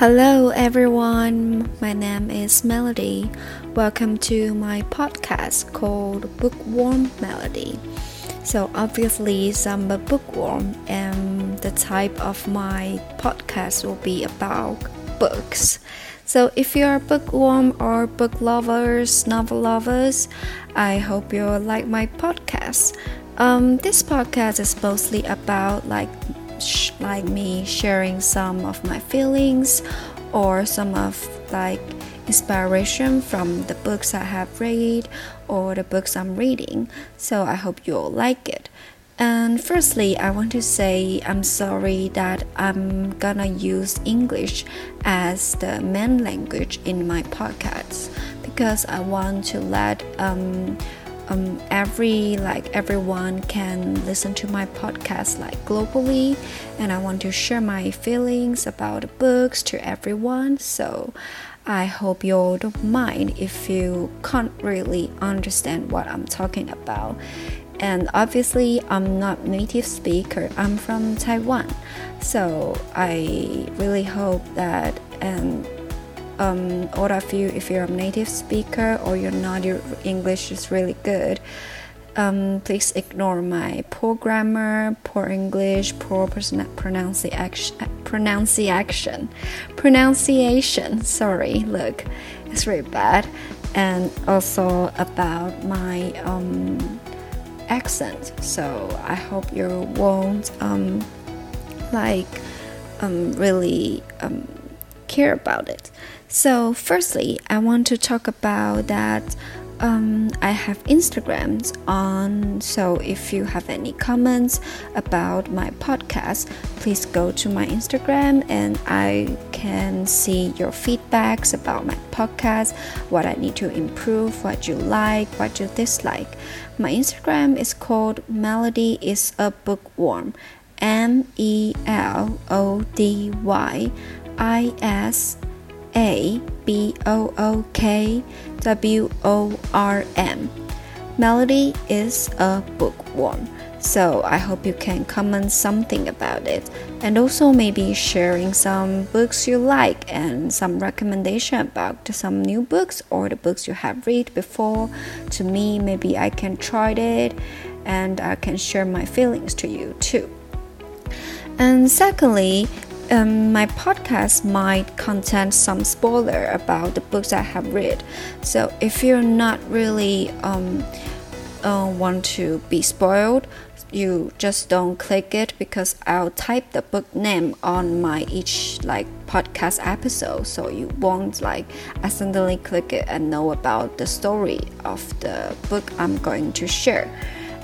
Hello, everyone. My name is Melody. Welcome to my podcast called Bookworm Melody. So, obviously, I'm a bookworm, and the type of my podcast will be about books. So, if you're a bookworm or book lovers, novel lovers, I hope you like my podcast. Um, this podcast is mostly about like like me sharing some of my feelings or some of like inspiration from the books I have read or the books I'm reading. So I hope you'll like it. And firstly, I want to say I'm sorry that I'm gonna use English as the main language in my podcasts because I want to let um, um, every like everyone can listen to my podcast like globally and i want to share my feelings about books to everyone. So i hope you don't mind if you can't really understand what i'm talking about. And obviously i'm not native speaker. I'm from taiwan. So i really hope that and um, all of you, if you're a native speaker or you're not, your English is really good. Um, please ignore my poor grammar, poor English, poor pronunciation, pronunciation, pronunciation. Sorry, look, it's really bad, and also about my um, accent. So I hope you won't um, like um, really um, care about it. So, firstly, I want to talk about that. Um, I have Instagrams on, so if you have any comments about my podcast, please go to my Instagram and I can see your feedbacks about my podcast, what I need to improve, what you like, what you dislike. My Instagram is called Melody is a Bookworm. M E L O D Y I S A B O O K W O R M. Melody is a bookworm, so I hope you can comment something about it and also maybe sharing some books you like and some recommendation about some new books or the books you have read before to me maybe I can try it and I can share my feelings to you too. And secondly, um, my podcast might contain some spoiler about the books I have read. So if you're not really um, uh, want to be spoiled, you just don't click it because I'll type the book name on my each like podcast episode, so you won't like accidentally click it and know about the story of the book I'm going to share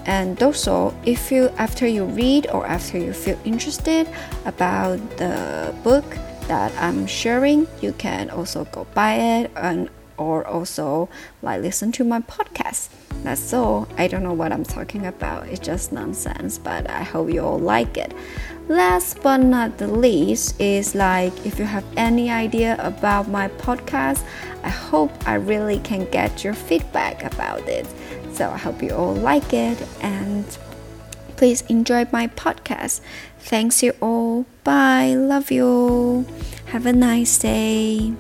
and also if you after you read or after you feel interested about the book that i'm sharing you can also go buy it and or also like listen to my podcast. That's all. I don't know what i'm talking about. It's just nonsense but i hope you all like it. Last but not the least is like if you have any idea about my podcast i hope i really can get your feedback about it so I hope you all like it and please enjoy my podcast. Thanks you all. Bye. Love you. Have a nice day.